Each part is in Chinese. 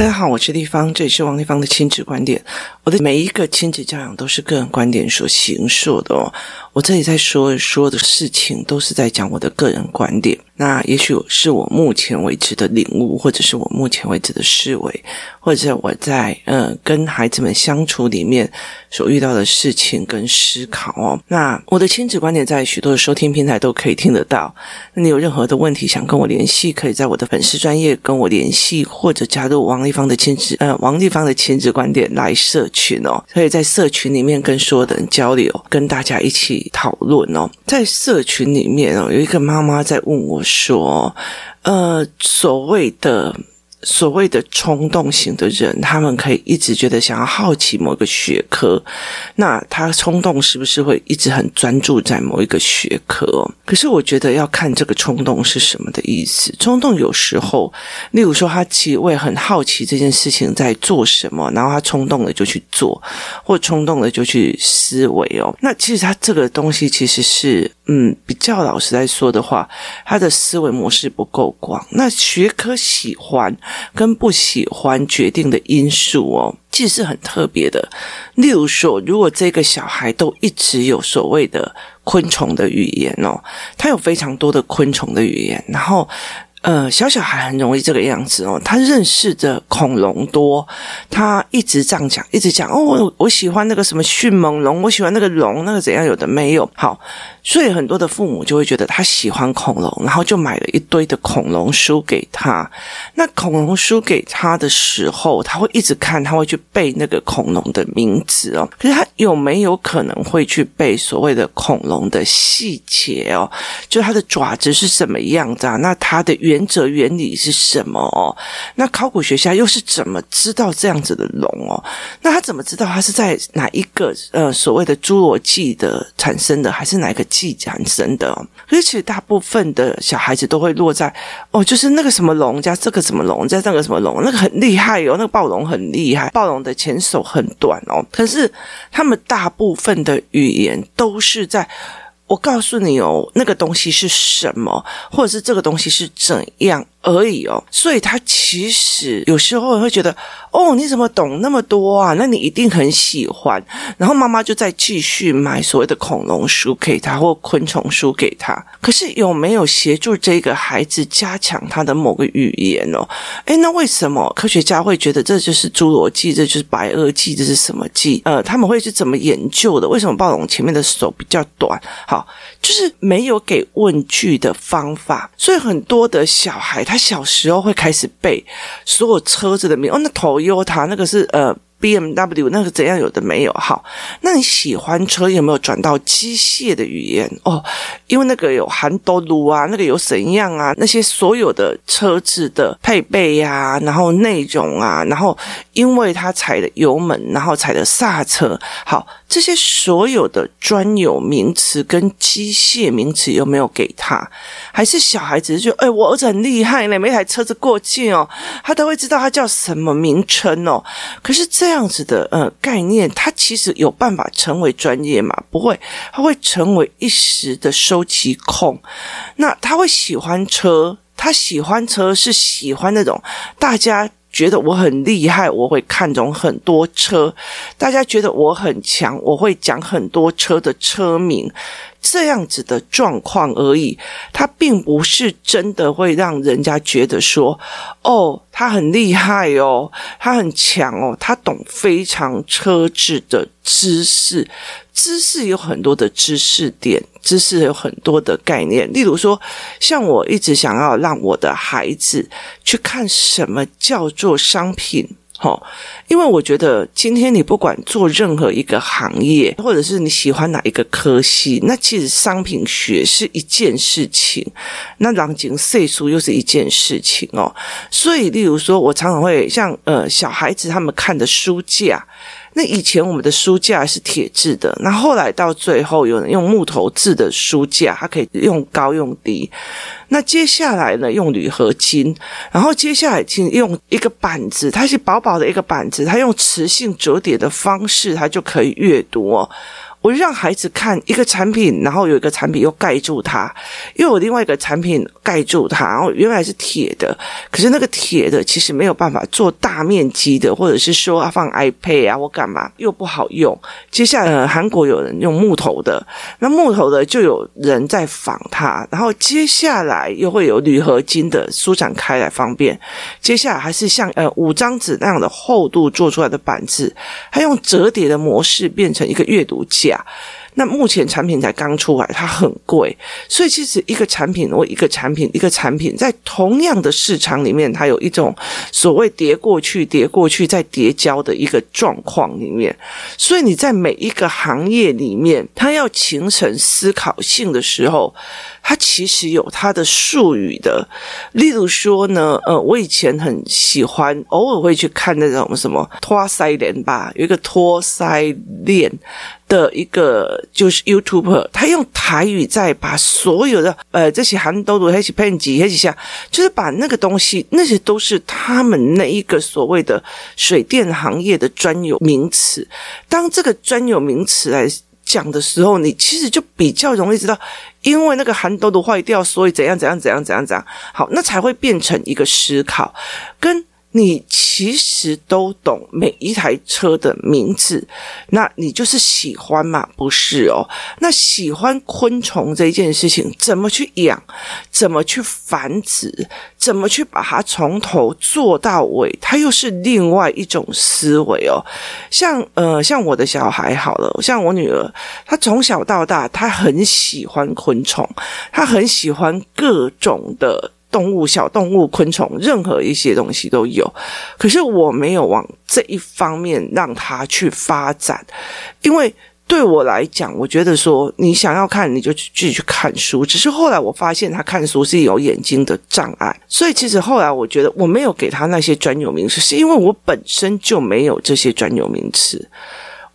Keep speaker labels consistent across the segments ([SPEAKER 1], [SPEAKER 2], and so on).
[SPEAKER 1] 大家好，我是丽芳，这里是王丽芳的亲子观点。我的每一个亲子教养都是个人观点所形塑的哦。我这里在说说的事情，都是在讲我的个人观点。那也许是我目前为止的领悟，或者是我目前为止的思维，或者我在呃跟孩子们相处里面所遇到的事情跟思考哦。那我的亲子观点在许多的收听平台都可以听得到。那你有任何的问题想跟我联系，可以在我的粉丝专业跟我联系，或者加入王丽芳的亲子呃王丽芳的亲子观点来社群哦。可以在社群里面跟所有的人交流，跟大家一起讨论哦。在社群里面哦，有一个妈妈在问我。说，呃，所谓的。所谓的冲动型的人，他们可以一直觉得想要好奇某个学科，那他冲动是不是会一直很专注在某一个学科？可是我觉得要看这个冲动是什么的意思。冲动有时候，例如说他其实会很好奇这件事情在做什么，然后他冲动了就去做，或冲动了就去思维哦。那其实他这个东西其实是，嗯，比较老实来说的话，他的思维模式不够广。那学科喜欢。跟不喜欢决定的因素哦，其实是很特别的。例如说，如果这个小孩都一直有所谓的昆虫的语言哦，他有非常多的昆虫的语言，然后。呃，小小孩很容易这个样子哦。他认识的恐龙多，他一直这样讲，一直讲哦。我我喜欢那个什么迅猛龙，我喜欢那个龙，那个怎样有的没有。好，所以很多的父母就会觉得他喜欢恐龙，然后就买了一堆的恐龙书给他。那恐龙书给他的时候，他会一直看，他会去背那个恐龙的名字哦。可是他有没有可能会去背所谓的恐龙的细节哦？就它的爪子是什么样子啊？那它的原则原理是什么哦？那考古学家又是怎么知道这样子的龙哦？那他怎么知道它是在哪一个呃所谓的侏罗纪的产生的，还是哪一个纪产生的？所以其实大部分的小孩子都会落在哦，就是那个什么龙加这个什么龙加那个什么龙，那个很厉害哦，那个暴龙很厉害，暴龙的前手很短哦。可是他们大部分的语言都是在。我告诉你哦，那个东西是什么，或者是这个东西是怎样。而已哦，所以他其实有时候会觉得，哦，你怎么懂那么多啊？那你一定很喜欢。然后妈妈就再继续买所谓的恐龙书给他，或昆虫书给他。可是有没有协助这个孩子加强他的某个语言哦？诶，那为什么科学家会觉得这就是侏罗纪，这就是白垩纪，这是什么纪？呃，他们会是怎么研究的？为什么暴龙前面的手比较短？好，就是没有给问句的方法，所以很多的小孩。他小时候会开始背所有车子的名哦，那 Toyota 那个是呃。BMW 那个怎样有的没有好，那你喜欢车有没有转到机械的语言哦？因为那个有含多鲁啊，那个有怎样啊？那些所有的车子的配备呀、啊，然后内容啊，然后因为他踩了油门，然后踩了刹车，好，这些所有的专有名词跟机械名词有没有给他？还是小孩子就哎，我儿子很厉害呢，每台车子过境哦，他都会知道它叫什么名称哦。可是这。这样子的呃概念，他其实有办法成为专业吗？不会，他会成为一时的收集控。那他会喜欢车，他喜欢车是喜欢那种大家觉得我很厉害，我会看懂很多车；大家觉得我很强，我会讲很多车的车名。这样子的状况而已，他并不是真的会让人家觉得说，哦，他很厉害哦，他很强哦，他懂非常车子的知识，知识有很多的知识点，知识有很多的概念。例如说，像我一直想要让我的孩子去看什么叫做商品。好，因为我觉得今天你不管做任何一个行业，或者是你喜欢哪一个科系，那其实商品学是一件事情，那人情世故又是一件事情哦。所以，例如说，我常常会像呃小孩子他们看的书架。那以前我们的书架是铁制的，那后来到最后有人用木头制的书架，它可以用高用低。那接下来呢，用铝合金，然后接下来就用一个板子，它是薄薄的一个板子，它用磁性折叠的方式，它就可以阅读。我就让孩子看一个产品，然后有一个产品又盖住它，又有另外一个产品盖住它，然后原来是铁的，可是那个铁的其实没有办法做大面积的，或者是说要放 iPad 啊或干嘛又不好用。接下来韩国有人用木头的，那木头的就有人在仿它，然后接下来又会有铝合金的舒展开来方便。接下来还是像呃五张纸那样的厚度做出来的板子，它用折叠的模式变成一个阅读架。呀那目前产品才刚出来，它很贵，所以其实一个产品或一个产品一个产品，在同样的市场里面，它有一种所谓叠过去、叠过去再叠交的一个状况里面。所以你在每一个行业里面，它要形成思考性的时候，它其实有它的术语的。例如说呢，呃，我以前很喜欢，偶尔会去看那种什么托腮链吧，有一个托腮链。的一个就是 YouTuber，他用台语在把所有的呃这些韩都读黑起片集黑起下，就是把那个东西，那些都是他们那一个所谓的水电行业的专有名词。当这个专有名词来讲的时候，你其实就比较容易知道，因为那个韩都读坏掉，所以怎样怎样怎样怎样怎样，好，那才会变成一个思考跟。你其实都懂每一台车的名字，那你就是喜欢嘛？不是哦。那喜欢昆虫这件事情，怎么去养？怎么去繁殖？怎么去把它从头做到尾？它又是另外一种思维哦。像呃，像我的小孩好了，像我女儿，她从小到大，她很喜欢昆虫，她很喜欢各种的。动物、小动物、昆虫，任何一些东西都有。可是我没有往这一方面让他去发展，因为对我来讲，我觉得说你想要看，你就去继续去看书。只是后来我发现他看书是有眼睛的障碍，所以其实后来我觉得我没有给他那些专有名词，是因为我本身就没有这些专有名词，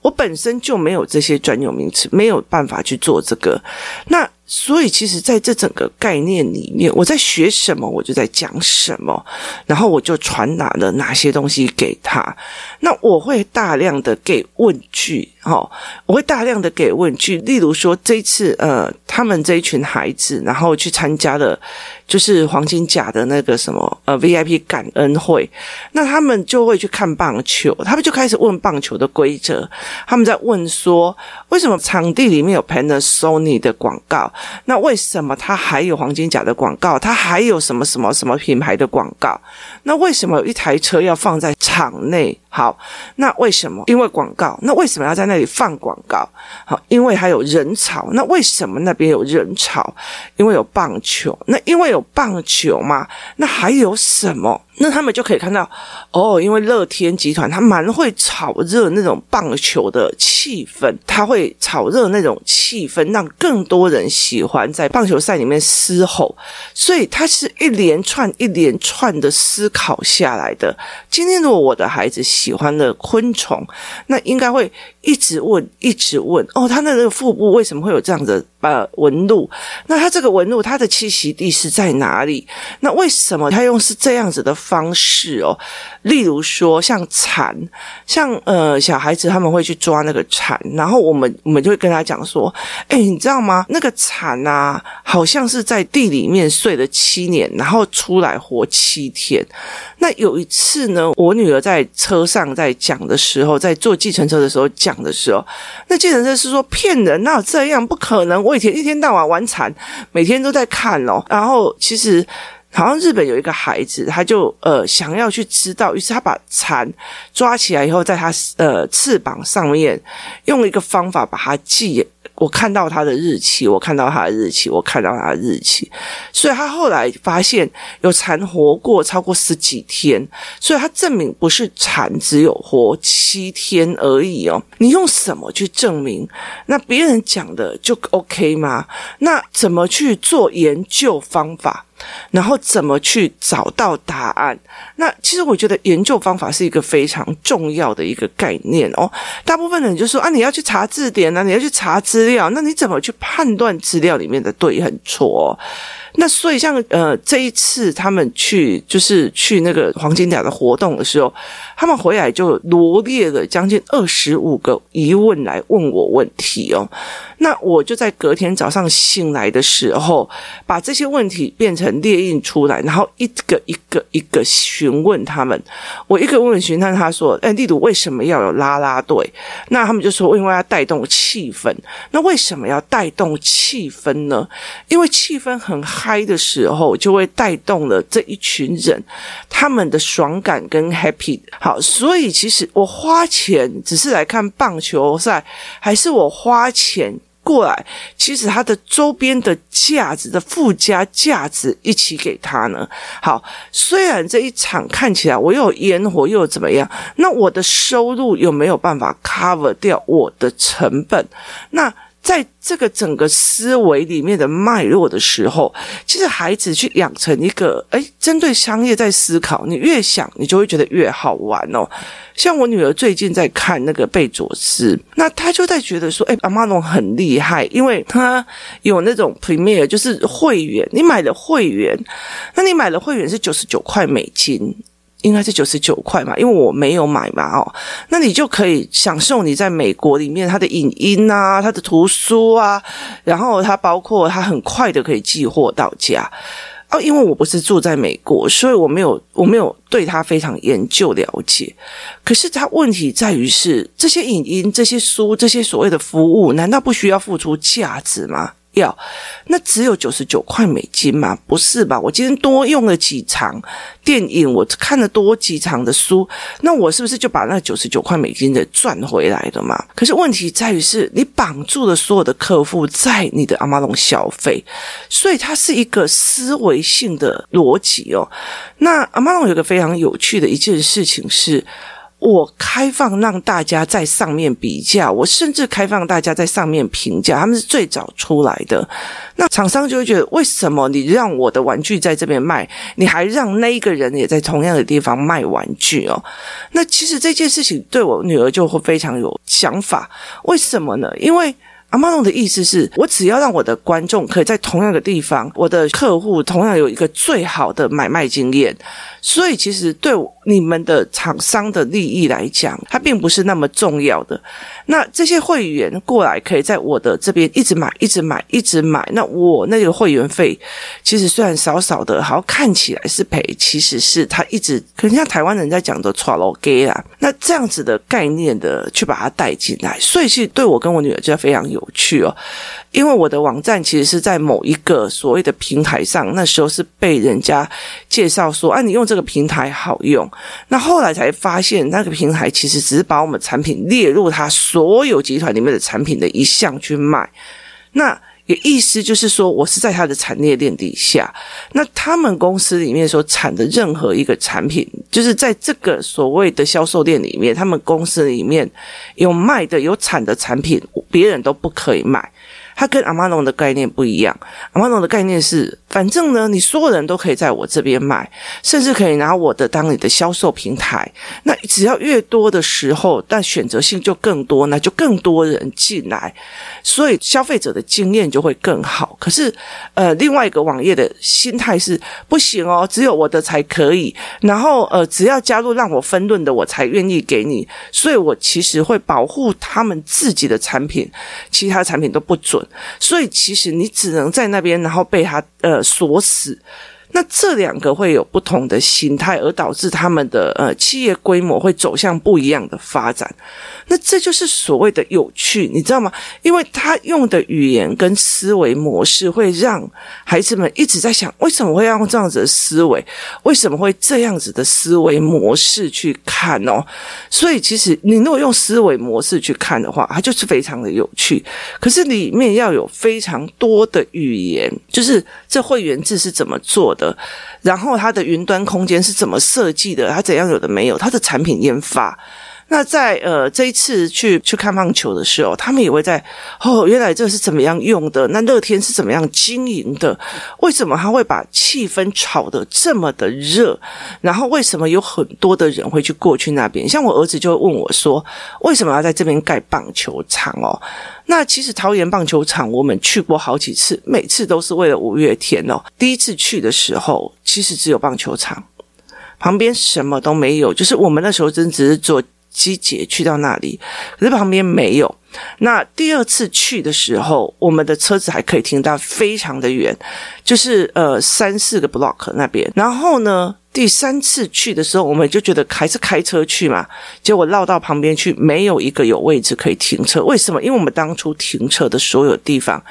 [SPEAKER 1] 我本身就没有这些专有名词，没有办法去做这个。那。所以，其实在这整个概念里面，我在学什么，我就在讲什么，然后我就传达了哪些东西给他。那我会大量的给问句，哦，我会大量的给问句。例如说，这次，呃，他们这一群孩子，然后去参加了就是黄金甲的那个什么，呃，VIP 感恩会，那他们就会去看棒球，他们就开始问棒球的规则，他们在问说，为什么场地里面有 Panasonic 的广告？那为什么它还有黄金甲的广告？它还有什么什么什么品牌的广告？那为什么一台车要放在场内？好，那为什么？因为广告。那为什么要在那里放广告？好，因为还有人潮。那为什么那边有人潮？因为有棒球。那因为有棒球嘛？那还有什么？那他们就可以看到，哦，因为乐天集团他蛮会炒热那种棒球的气氛，他会炒热那种气氛，让更多人喜欢在棒球赛里面嘶吼，所以他是一连串一连串的思考下来的。今天如果我的孩子喜欢了昆虫，那应该会一直问，一直问，哦，他的那个腹部为什么会有这样的呃纹路？那他这个纹路，它的栖息地是在哪里？那为什么他用是这样子的？方式哦，例如说像蚕，像呃小孩子他们会去抓那个蚕，然后我们我们就会跟他讲说，哎，你知道吗？那个蚕啊，好像是在地里面睡了七年，然后出来活七天。那有一次呢，我女儿在车上在讲的时候，在坐计程车的时候讲的时候，那计程车是说骗人，那这样？不可能！我以前一天到晚玩蚕，每天都在看哦。然后其实。好像日本有一个孩子，他就呃想要去知道，于是他把蚕抓起来以后，在他呃翅膀上面用一个方法把它系。我看到他的日期，我看到他的日期，我看到他的日期，所以他后来发现有蚕活过超过十几天，所以他证明不是蚕只有活七天而已哦。你用什么去证明？那别人讲的就 OK 吗？那怎么去做研究方法？然后怎么去找到答案？那其实我觉得研究方法是一个非常重要的一个概念哦。大部分人就说啊，你要去查字典啊，你要去查资料，那你怎么去判断资料里面的对和错？那所以像呃这一次他们去就是去那个黄金甲的活动的时候，他们回来就罗列了将近二十五个疑问来问我问题哦。那我就在隔天早上醒来的时候，把这些问题变成列印出来，然后一个一个一个询问他们。我一个问询问他说：“哎，例如为什么要有啦啦队？”那他们就说：“因为要带动气氛。”那为什么要带动气氛呢？因为气氛很嗨的时候，就会带动了这一群人他们的爽感跟 happy。好，所以其实我花钱只是来看棒球赛，还是我花钱？过来，其实它的周边的价值的附加价值一起给他呢。好，虽然这一场看起来我又有烟火又怎么样，那我的收入有没有办法 cover 掉我的成本？那。在这个整个思维里面的脉络的时候，其实孩子去养成一个，诶，针对商业在思考，你越想，你就会觉得越好玩哦。像我女儿最近在看那个贝佐斯，那她就在觉得说，诶，阿玛龙很厉害，因为他有那种 Premier，就是会员，你买了会员，那你买了会员是九十九块美金。应该是九十九块嘛，因为我没有买嘛，哦，那你就可以享受你在美国里面它的影音啊，它的图书啊，然后它包括它很快的可以寄货到家哦，因为我不是住在美国，所以我没有我没有对它非常研究了解。可是它问题在于是这些影音、这些书、这些所谓的服务，难道不需要付出价值吗？要，那只有九十九块美金吗？不是吧？我今天多用了几场电影，我看了多几场的书，那我是不是就把那九十九块美金给赚回来了嘛？可是问题在于是你绑住了所有的客户在你的 Amazon 消费，所以它是一个思维性的逻辑哦。那 Amazon 有个非常有趣的一件事情是。我开放让大家在上面比价，我甚至开放大家在上面评价，他们是最早出来的。那厂商就会觉得，为什么你让我的玩具在这边卖，你还让那一个人也在同样的地方卖玩具哦？那其实这件事情对我女儿就会非常有想法，为什么呢？因为。Amazon 的意思是我只要让我的观众可以在同样的地方，我的客户同样有一个最好的买卖经验，所以其实对你们的厂商的利益来讲，它并不是那么重要的。那这些会员过来可以在我的这边一直买，一直买，一直买。那我那个会员费其实虽然少少的，好像看起来是赔，其实是他一直可能像台湾人在讲的 “tralo gay” 啊，那这样子的概念的去把它带进来，所以是对我跟我女儿就非常有趣哦。因为我的网站其实是在某一个所谓的平台上，那时候是被人家介绍说，啊，你用这个平台好用。那后来才发现，那个平台其实只是把我们产品列入它所有集团里面的产品的一项去卖。那也意思就是说，我是在它的产业链底下。那他们公司里面所产的任何一个产品，就是在这个所谓的销售链里面，他们公司里面有卖的、有产的产品，别人都不可以卖。它跟 Amazon 的概念不一样，Amazon 的概念是，反正呢，你所有人都可以在我这边买，甚至可以拿我的当你的销售平台。那只要越多的时候，但选择性就更多，那就更多人进来，所以消费者的经验就会更好。可是，呃，另外一个网页的心态是不行哦，只有我的才可以。然后，呃，只要加入让我分润的，我才愿意给你。所以我其实会保护他们自己的产品，其他产品都不准。所以其实你只能在那边，然后被他呃锁死。那这两个会有不同的形态，而导致他们的呃企业规模会走向不一样的发展。那这就是所谓的有趣，你知道吗？因为他用的语言跟思维模式，会让孩子们一直在想：为什么会要用这样子的思维？为什么会这样子的思维模式去看哦？所以其实你如果用思维模式去看的话，它就是非常的有趣。可是里面要有非常多的语言，就是这会员制是怎么做的，然后它的云端空间是怎么设计的，它怎样有的没有，它的产品研发。那在呃这一次去去看棒球的时候，他们也会在哦，原来这是怎么样用的？那乐天是怎么样经营的？为什么他会把气氛炒得这么的热？然后为什么有很多的人会去过去那边？像我儿子就会问我说：“为什么要在这边盖棒球场？”哦，那其实桃园棒球场我们去过好几次，每次都是为了五月天哦。第一次去的时候，其实只有棒球场，旁边什么都没有，就是我们那时候真只是做。机捷去到那里，可是旁边没有。那第二次去的时候，我们的车子还可以停到非常的远，就是呃三四个 block 那边。然后呢，第三次去的时候，我们就觉得还是开车去嘛，结果绕到旁边去，没有一个有位置可以停车。为什么？因为我们当初停车的所有地方。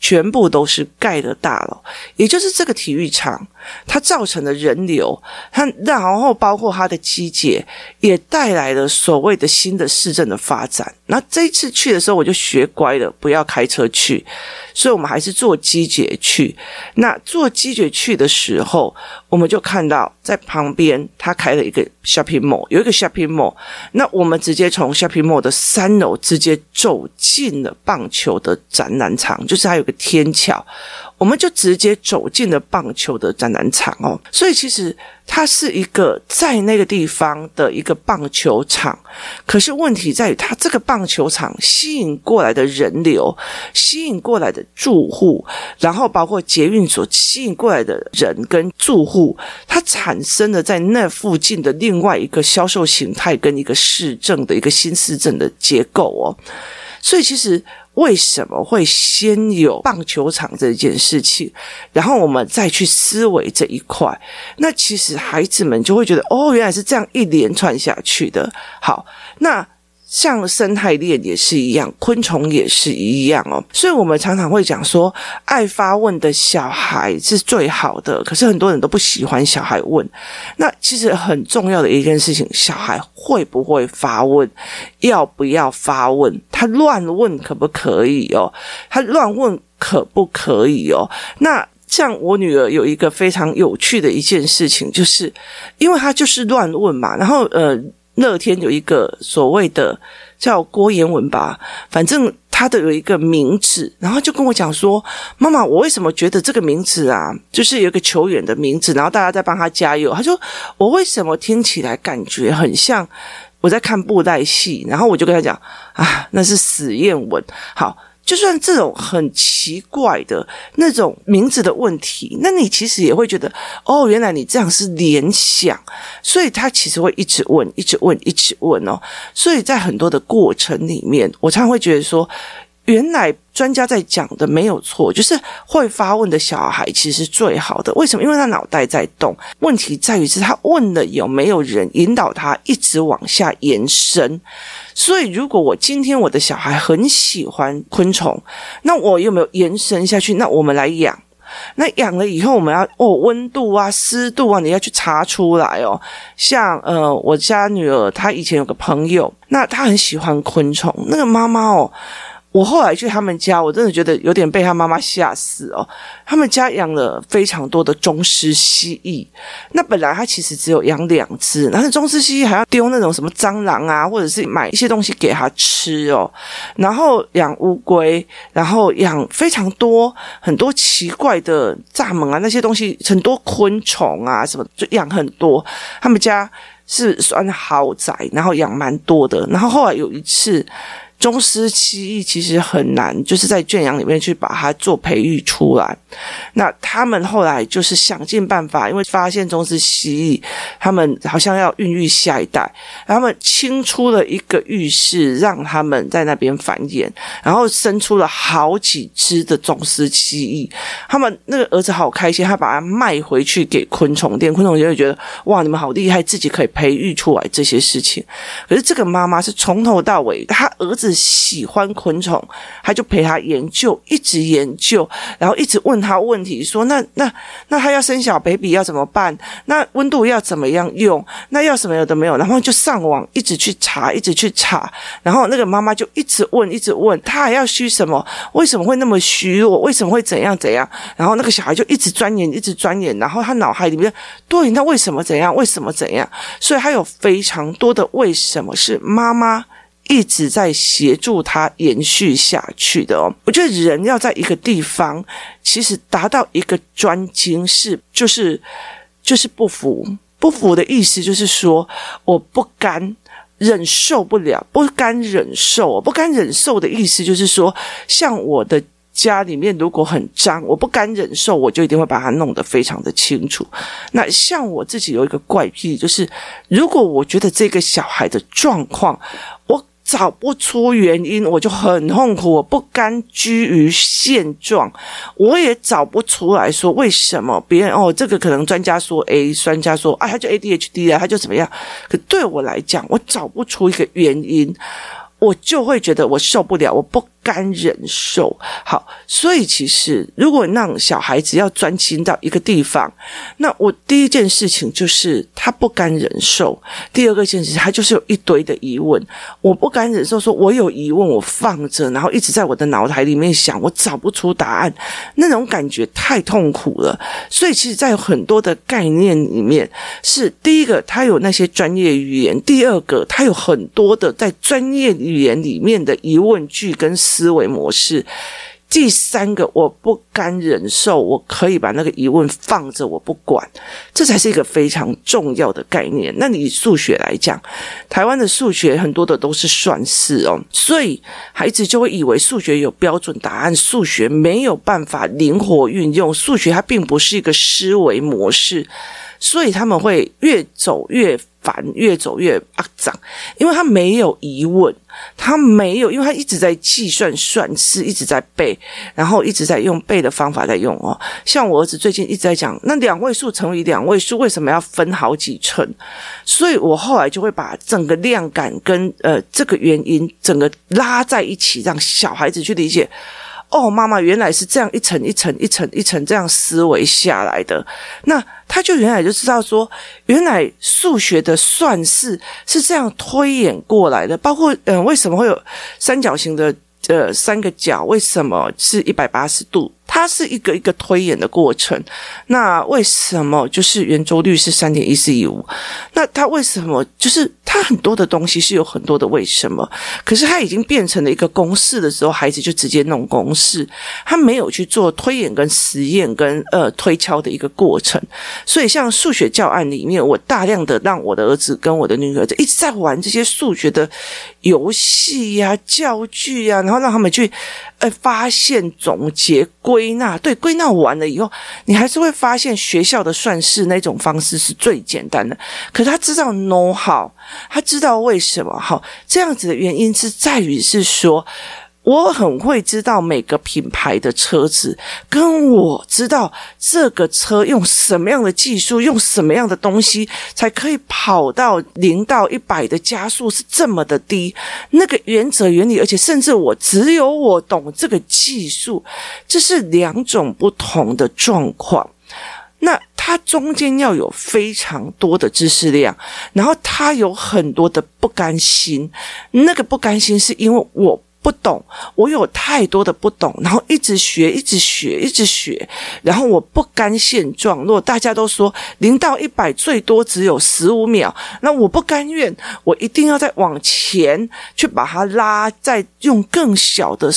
[SPEAKER 1] 全部都是盖的大楼，也就是这个体育场，它造成的人流，它然后包括它的机捷，也带来了所谓的新的市政的发展。那这一次去的时候，我就学乖了，不要开车去。所以我们还是坐机捷去。那坐机捷去的时候，我们就看到在旁边他开了一个 shopping mall，有一个 shopping mall。那我们直接从 shopping mall 的三楼直接走进了棒球的展览场，就是还有个天桥。我们就直接走进了棒球的展览场哦，所以其实它是一个在那个地方的一个棒球场，可是问题在于，它这个棒球场吸引过来的人流，吸引过来的住户，然后包括捷运所吸引过来的人跟住户，它产生了在那附近的另外一个销售形态跟一个市政的一个新市政的结构哦，所以其实。为什么会先有棒球场这件事情，然后我们再去思维这一块？那其实孩子们就会觉得，哦，原来是这样一连串下去的。好，那。像生态链也是一样，昆虫也是一样哦，所以我们常常会讲说，爱发问的小孩是最好的。可是很多人都不喜欢小孩问。那其实很重要的一件事情，小孩会不会发问，要不要发问，他乱问可不可以哦？他乱问可不可以哦？那像我女儿有一个非常有趣的一件事情，就是因为她就是乱问嘛，然后呃。乐天有一个所谓的叫郭彦文吧，反正他的有一个名字，然后就跟我讲说：“妈妈，我为什么觉得这个名字啊，就是有一个球员的名字，然后大家在帮他加油。”他说：“我为什么听起来感觉很像我在看布袋戏？”然后我就跟他讲：“啊，那是史艳文。”好。就算这种很奇怪的那种名字的问题，那你其实也会觉得，哦，原来你这样是联想，所以他其实会一直问，一直问，一直问哦。所以在很多的过程里面，我常常会觉得说，原来专家在讲的没有错，就是会发问的小孩其实是最好的。为什么？因为他脑袋在动。问题在于是他问了有没有人引导他一直往下延伸。所以，如果我今天我的小孩很喜欢昆虫，那我有没有延伸下去？那我们来养。那养了以后，我们要哦，温度啊、湿度啊，你要去查出来哦。像呃，我家女儿她以前有个朋友，那她很喜欢昆虫，那个妈妈哦。我后来去他们家，我真的觉得有点被他妈妈吓死哦。他们家养了非常多的中斯蜥蜴，那本来他其实只有养两只，然后中斯蜥蜴还要丢那种什么蟑螂啊，或者是买一些东西给他吃哦。然后养乌龟，然后养非常多很多奇怪的蚱蜢啊，那些东西很多昆虫啊什么，就养很多。他们家是算豪宅，然后养蛮多的。然后后来有一次。中师蜥蜴其实很难，就是在圈养里面去把它做培育出来。那他们后来就是想尽办法，因为发现中师蜥蜴，他们好像要孕育下一代，他们清出了一个浴室，让他们在那边繁衍，然后生出了好几只的中师蜥蜴。他们那个儿子好开心，他把它卖回去给昆虫店，昆虫就会觉得哇，你们好厉害，自己可以培育出来这些事情。可是这个妈妈是从头到尾，他儿子。喜欢昆虫，他就陪他研究，一直研究，然后一直问他问题，说那那那他要生小 baby 要怎么办？那温度要怎么样用？那要什么有的没有？然后就上网一直去查，一直去查，然后那个妈妈就一直问，一直问，他还要虚什么？为什么会那么虚弱？为什么会怎样怎样？然后那个小孩就一直钻研，一直钻研，然后他脑海里面对，那为什么怎样？为什么怎样？所以他有非常多的为什么是妈妈。一直在协助他延续下去的哦。我觉得人要在一个地方，其实达到一个专精是，就是就是不服。不服的意思就是说，我不甘，忍受不了，不甘忍受。我不甘忍受的意思就是说，像我的家里面如果很脏，我不甘忍受，我就一定会把它弄得非常的清楚。那像我自己有一个怪癖，就是如果我觉得这个小孩的状况，我找不出原因，我就很痛苦，我不甘居于现状，我也找不出来说为什么别人哦，这个可能专家说 A，专家说啊，他就 ADHD 啊，他就怎么样？可对我来讲，我找不出一个原因。我就会觉得我受不了，我不甘忍受。好，所以其实如果让小孩子要专心到一个地方，那我第一件事情就是他不甘忍受；第二个件事，他就是有一堆的疑问。我不甘忍受，说我有疑问，我放着，然后一直在我的脑海里面想，我找不出答案，那种感觉太痛苦了。所以，其实，在很多的概念里面，是第一个，他有那些专业语言；第二个，他有很多的在专业语言里面的疑问句跟思维模式。第三个，我不甘忍受，我可以把那个疑问放着，我不管，这才是一个非常重要的概念。那你数学来讲，台湾的数学很多的都是算式哦，所以孩子就会以为数学有标准答案，数学没有办法灵活运用，数学它并不是一个思维模式，所以他们会越走越烦，越走越肮脏，因为他没有疑问。他没有，因为他一直在计算算式，一直在背，然后一直在用背的方法在用哦。像我儿子最近一直在讲，那两位数乘以两位数为什么要分好几层？所以我后来就会把整个量感跟呃这个原因整个拉在一起，让小孩子去理解。哦，妈妈原来是这样一层一层一层一层这样思维下来的，那他就原来就知道说，原来数学的算式是这样推演过来的，包括嗯、为什么会有三角形的？呃，三个角为什么是一百八十度？它是一个一个推演的过程。那为什么就是圆周率是三点一四一五？那它为什么就是它很多的东西是有很多的为什么？可是它已经变成了一个公式的时候，孩子就直接弄公式，他没有去做推演跟实验跟呃推敲的一个过程。所以像数学教案里面，我大量的让我的儿子跟我的女儿一直在玩这些数学的游戏呀、教具呀，然后让他们去。呃，发现、总结、归归纳，对，归纳完了以后，你还是会发现学校的算式那种方式是最简单的。可他知道 know how，他知道为什么好这样子的原因是在于是说。我很会知道每个品牌的车子，跟我知道这个车用什么样的技术，用什么样的东西才可以跑到零到一百的加速是这么的低。那个原则原理，而且甚至我只有我懂这个技术，这是两种不同的状况。那它中间要有非常多的知识量，然后它有很多的不甘心。那个不甘心是因为我。不懂，我有太多的不懂，然后一直学，一直学，一直学，然后我不甘现状。如果大家都说零到一百最多只有十五秒，那我不甘愿，我一定要再往前去把它拉，再用更小的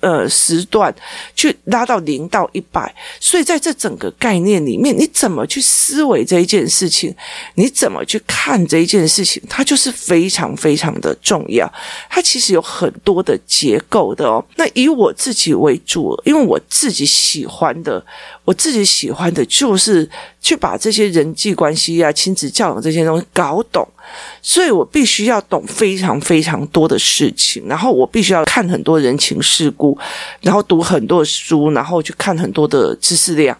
[SPEAKER 1] 呃时段去拉到零到一百。所以在这整个概念里面，你怎么去思维这一件事情？你怎么去看这一件事情？它就是非常非常的重要。它其实有很多的。结构的哦，那以我自己为主，因为我自己喜欢的，我自己喜欢的就是去把这些人际关系啊、亲子教养这些东西搞懂，所以我必须要懂非常非常多的事情，然后我必须要看很多人情世故，然后读很多书，然后去看很多的知识量。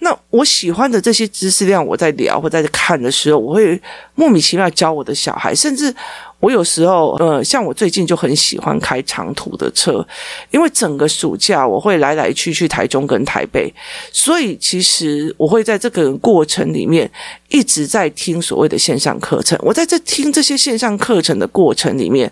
[SPEAKER 1] 那我喜欢的这些知识量，我在聊或在看的时候，我会莫名其妙教我的小孩，甚至。我有时候，呃，像我最近就很喜欢开长途的车，因为整个暑假我会来来去去台中跟台北，所以其实我会在这个过程里面一直在听所谓的线上课程。我在这听这些线上课程的过程里面。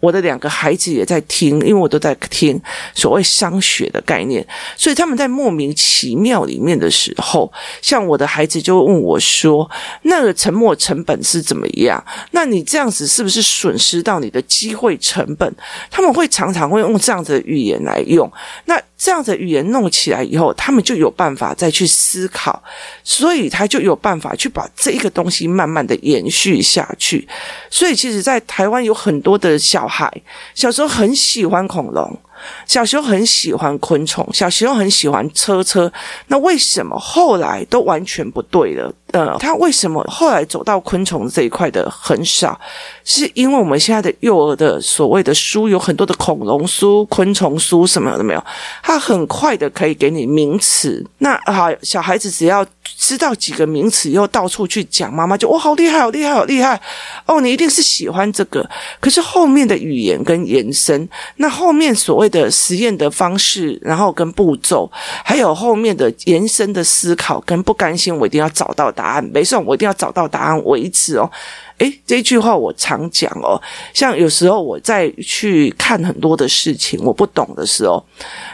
[SPEAKER 1] 我的两个孩子也在听，因为我都在听所谓商学的概念，所以他们在莫名其妙里面的时候，像我的孩子就问我说：“那个沉没成本是怎么样？那你这样子是不是损失到你的机会成本？”他们会常常会用这样子的语言来用。那这样子的语言弄起来以后，他们就有办法再去思考，所以他就有办法去把这一个东西慢慢的延续下去。所以，其实，在台湾有很多的小孩小时候很喜欢恐龙。小时候很喜欢昆虫，小时候很喜欢车车，那为什么后来都完全不对了？呃，他为什么后来走到昆虫这一块的很少？是因为我们现在的幼儿的所谓的书有很多的恐龙书、昆虫书什么的没有，他很快的可以给你名词。那好，小孩子只要知道几个名词，又到处去讲，妈妈就哇，好厉害，好厉害，好厉害！哦，你一定是喜欢这个。可是后面的语言跟延伸，那后面所谓的实验的方式，然后跟步骤，还有后面的延伸的思考跟不甘心，我一定要找到答案，没事，我一定要找到答案为止哦。诶，这句话我常讲哦，像有时候我在去看很多的事情，我不懂的时候，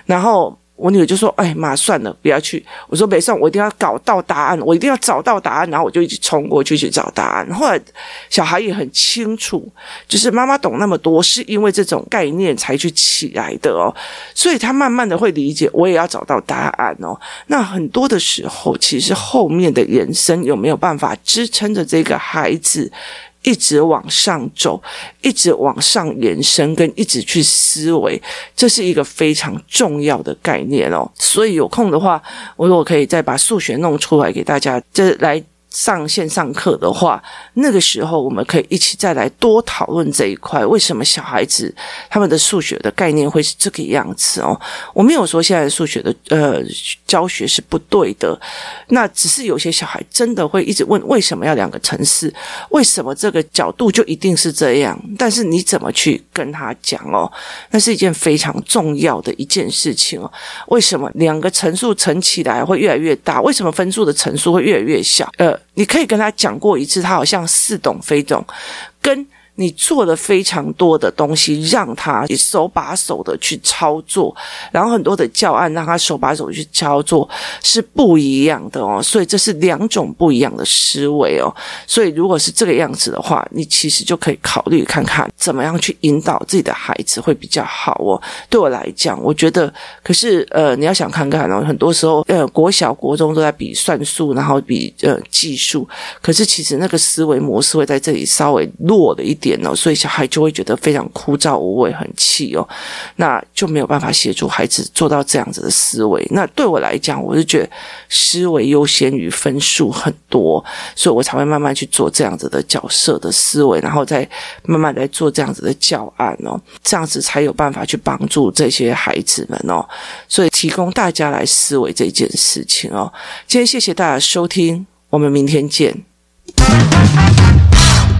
[SPEAKER 1] 然后。我女儿就说：“哎妈，算了，不要去。”我说：“没事，我一定要搞到答案，我一定要找到答案。”然后我就一直冲过去去找答案。后来小孩也很清楚，就是妈妈懂那么多，是因为这种概念才去起来的哦。所以他慢慢的会理解，我也要找到答案哦。那很多的时候，其实后面的延伸有没有办法支撑着这个孩子？一直往上走，一直往上延伸，跟一直去思维，这是一个非常重要的概念哦。所以有空的话，我如果可以再把数学弄出来给大家，这来。上线上课的话，那个时候我们可以一起再来多讨论这一块。为什么小孩子他们的数学的概念会是这个样子哦？我没有说现在数学的呃教学是不对的，那只是有些小孩真的会一直问为什么要两个程式？为什么这个角度就一定是这样？但是你怎么去跟他讲哦？那是一件非常重要的一件事情哦。为什么两个乘数乘起来会越来越大？为什么分数的乘数会越来越小？呃。你可以跟他讲过一次，他好像似懂非懂，跟。你做了非常多的东西，让他手把手的去操作，然后很多的教案让他手把手去操作是不一样的哦，所以这是两种不一样的思维哦。所以如果是这个样子的话，你其实就可以考虑看看怎么样去引导自己的孩子会比较好哦。对我来讲，我觉得，可是呃，你要想看看哦，很多时候呃，国小国中都在比算术，然后比呃技术，可是其实那个思维模式会在这里稍微弱了一点。所以小孩就会觉得非常枯燥无味，很气哦，那就没有办法协助孩子做到这样子的思维。那对我来讲，我是觉得思维优先于分数很多，所以我才会慢慢去做这样子的角色的思维，然后再慢慢来做这样子的教案哦，这样子才有办法去帮助这些孩子们哦。所以提供大家来思维这件事情哦。今天谢谢大家收听，我们明天见。